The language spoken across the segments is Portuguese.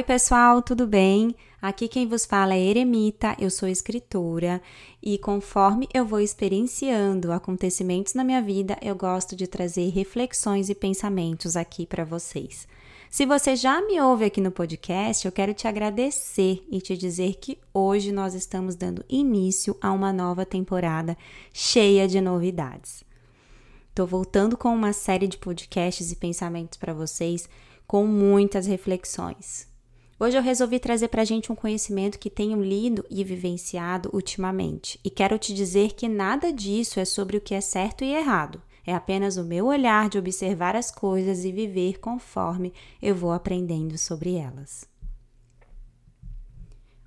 Oi, pessoal, tudo bem? Aqui quem vos fala é Eremita, eu sou escritora e conforme eu vou experienciando acontecimentos na minha vida, eu gosto de trazer reflexões e pensamentos aqui para vocês. Se você já me ouve aqui no podcast, eu quero te agradecer e te dizer que hoje nós estamos dando início a uma nova temporada cheia de novidades. Estou voltando com uma série de podcasts e pensamentos para vocês com muitas reflexões. Hoje eu resolvi trazer para gente um conhecimento que tenho lido e vivenciado ultimamente, e quero te dizer que nada disso é sobre o que é certo e errado. É apenas o meu olhar de observar as coisas e viver conforme eu vou aprendendo sobre elas.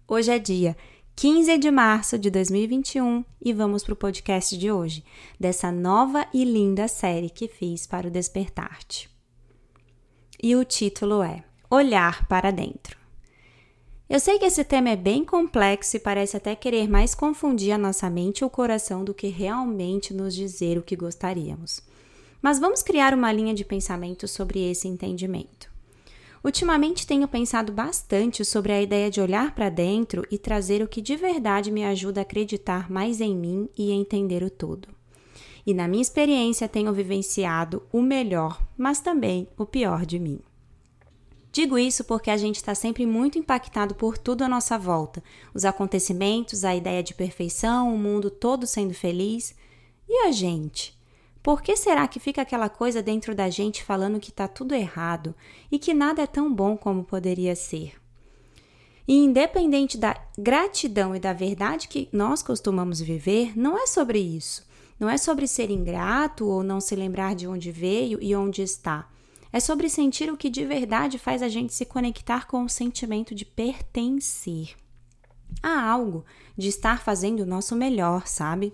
Hoje é dia 15 de março de 2021 e vamos para o podcast de hoje, dessa nova e linda série que fiz para o Despertar-te. E o título é Olhar para Dentro. Eu sei que esse tema é bem complexo e parece até querer mais confundir a nossa mente e o coração do que realmente nos dizer o que gostaríamos. Mas vamos criar uma linha de pensamento sobre esse entendimento. Ultimamente tenho pensado bastante sobre a ideia de olhar para dentro e trazer o que de verdade me ajuda a acreditar mais em mim e entender o todo. E na minha experiência tenho vivenciado o melhor, mas também o pior de mim. Digo isso porque a gente está sempre muito impactado por tudo à nossa volta: os acontecimentos, a ideia de perfeição, o mundo todo sendo feliz. E a gente? Por que será que fica aquela coisa dentro da gente falando que está tudo errado e que nada é tão bom como poderia ser? E independente da gratidão e da verdade que nós costumamos viver, não é sobre isso. Não é sobre ser ingrato ou não se lembrar de onde veio e onde está. É sobre sentir o que de verdade faz a gente se conectar com o sentimento de pertencer. Há algo de estar fazendo o nosso melhor, sabe?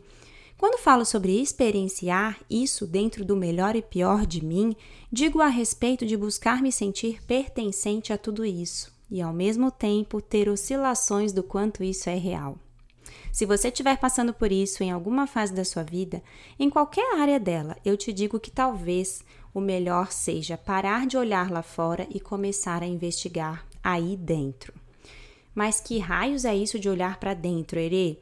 Quando falo sobre experienciar isso dentro do melhor e pior de mim, digo a respeito de buscar me sentir pertencente a tudo isso e, ao mesmo tempo, ter oscilações do quanto isso é real. Se você estiver passando por isso em alguma fase da sua vida, em qualquer área dela, eu te digo que talvez o melhor seja parar de olhar lá fora e começar a investigar aí dentro. Mas que raios é isso de olhar para dentro, Erê?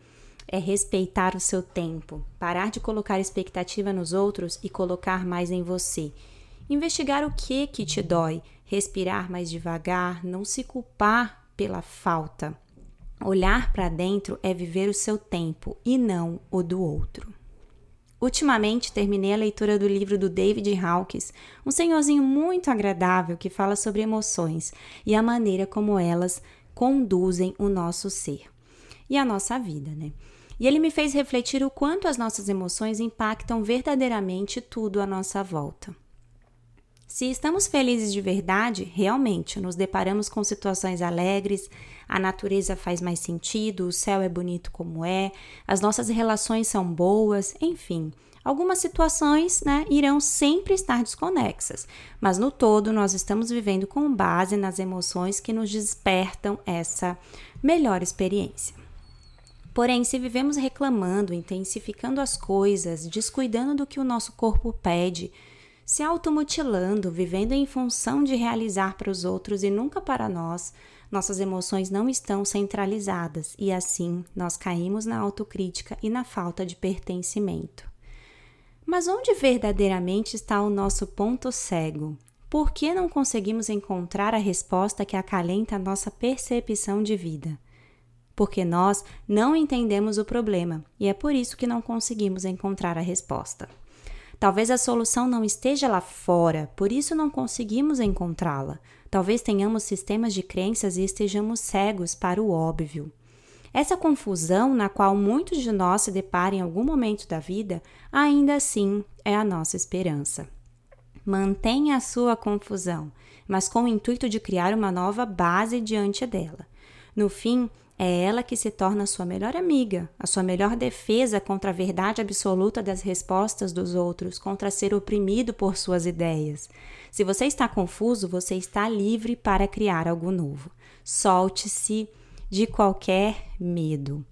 É respeitar o seu tempo, parar de colocar expectativa nos outros e colocar mais em você. Investigar o que que te dói, respirar mais devagar, não se culpar pela falta. Olhar para dentro é viver o seu tempo e não o do outro. Ultimamente terminei a leitura do livro do David Hawkins, um senhorzinho muito agradável que fala sobre emoções e a maneira como elas conduzem o nosso ser e a nossa vida, né? E ele me fez refletir o quanto as nossas emoções impactam verdadeiramente tudo à nossa volta. Se estamos felizes de verdade, realmente nos deparamos com situações alegres, a natureza faz mais sentido, o céu é bonito como é, as nossas relações são boas, enfim. Algumas situações né, irão sempre estar desconexas, mas no todo nós estamos vivendo com base nas emoções que nos despertam essa melhor experiência. Porém, se vivemos reclamando, intensificando as coisas, descuidando do que o nosso corpo pede, se automutilando, vivendo em função de realizar para os outros e nunca para nós, nossas emoções não estão centralizadas e assim nós caímos na autocrítica e na falta de pertencimento. Mas onde verdadeiramente está o nosso ponto cego? Por que não conseguimos encontrar a resposta que acalenta a nossa percepção de vida? Porque nós não entendemos o problema e é por isso que não conseguimos encontrar a resposta. Talvez a solução não esteja lá fora, por isso não conseguimos encontrá-la. Talvez tenhamos sistemas de crenças e estejamos cegos para o óbvio. Essa confusão, na qual muitos de nós se deparam em algum momento da vida, ainda assim é a nossa esperança. Mantenha a sua confusão, mas com o intuito de criar uma nova base diante dela. No fim, é ela que se torna a sua melhor amiga, a sua melhor defesa contra a verdade absoluta das respostas dos outros, contra ser oprimido por suas ideias. Se você está confuso, você está livre para criar algo novo. Solte-se de qualquer medo.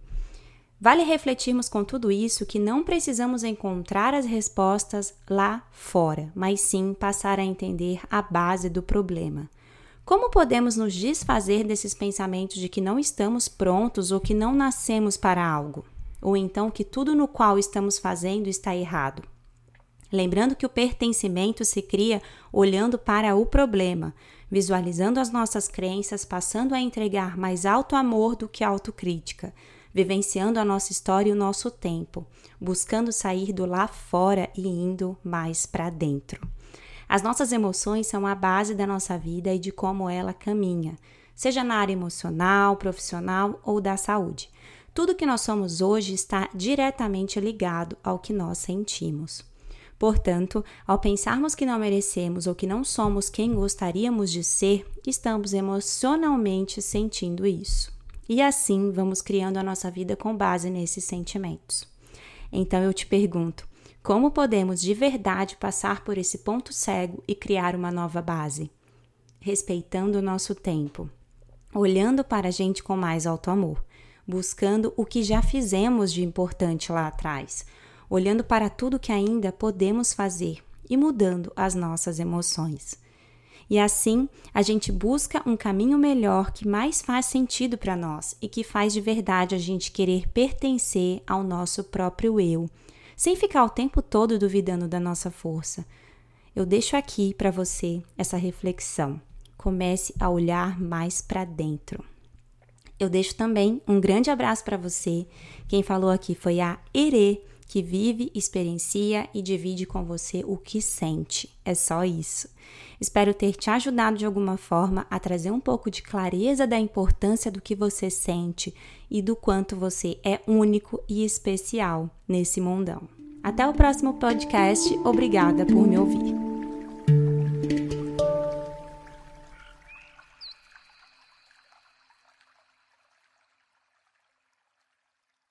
Vale refletirmos com tudo isso que não precisamos encontrar as respostas lá fora, mas sim passar a entender a base do problema. Como podemos nos desfazer desses pensamentos de que não estamos prontos ou que não nascemos para algo? Ou então que tudo no qual estamos fazendo está errado? Lembrando que o pertencimento se cria olhando para o problema, visualizando as nossas crenças, passando a entregar mais alto amor do que autocrítica, vivenciando a nossa história e o nosso tempo, buscando sair do lá fora e indo mais para dentro. As nossas emoções são a base da nossa vida e de como ela caminha, seja na área emocional, profissional ou da saúde. Tudo que nós somos hoje está diretamente ligado ao que nós sentimos. Portanto, ao pensarmos que não merecemos ou que não somos quem gostaríamos de ser, estamos emocionalmente sentindo isso. E assim vamos criando a nossa vida com base nesses sentimentos. Então eu te pergunto: como podemos de verdade passar por esse ponto cego e criar uma nova base? Respeitando o nosso tempo, olhando para a gente com mais alto amor, buscando o que já fizemos de importante lá atrás, olhando para tudo que ainda podemos fazer e mudando as nossas emoções. E assim, a gente busca um caminho melhor que mais faz sentido para nós e que faz de verdade a gente querer pertencer ao nosso próprio eu, sem ficar o tempo todo duvidando da nossa força. Eu deixo aqui para você essa reflexão. Comece a olhar mais para dentro. Eu deixo também um grande abraço para você. Quem falou aqui foi a Ere que vive, experiencia e divide com você o que sente. É só isso. Espero ter te ajudado de alguma forma a trazer um pouco de clareza da importância do que você sente e do quanto você é único e especial nesse mundão. Até o próximo podcast. Obrigada por me ouvir.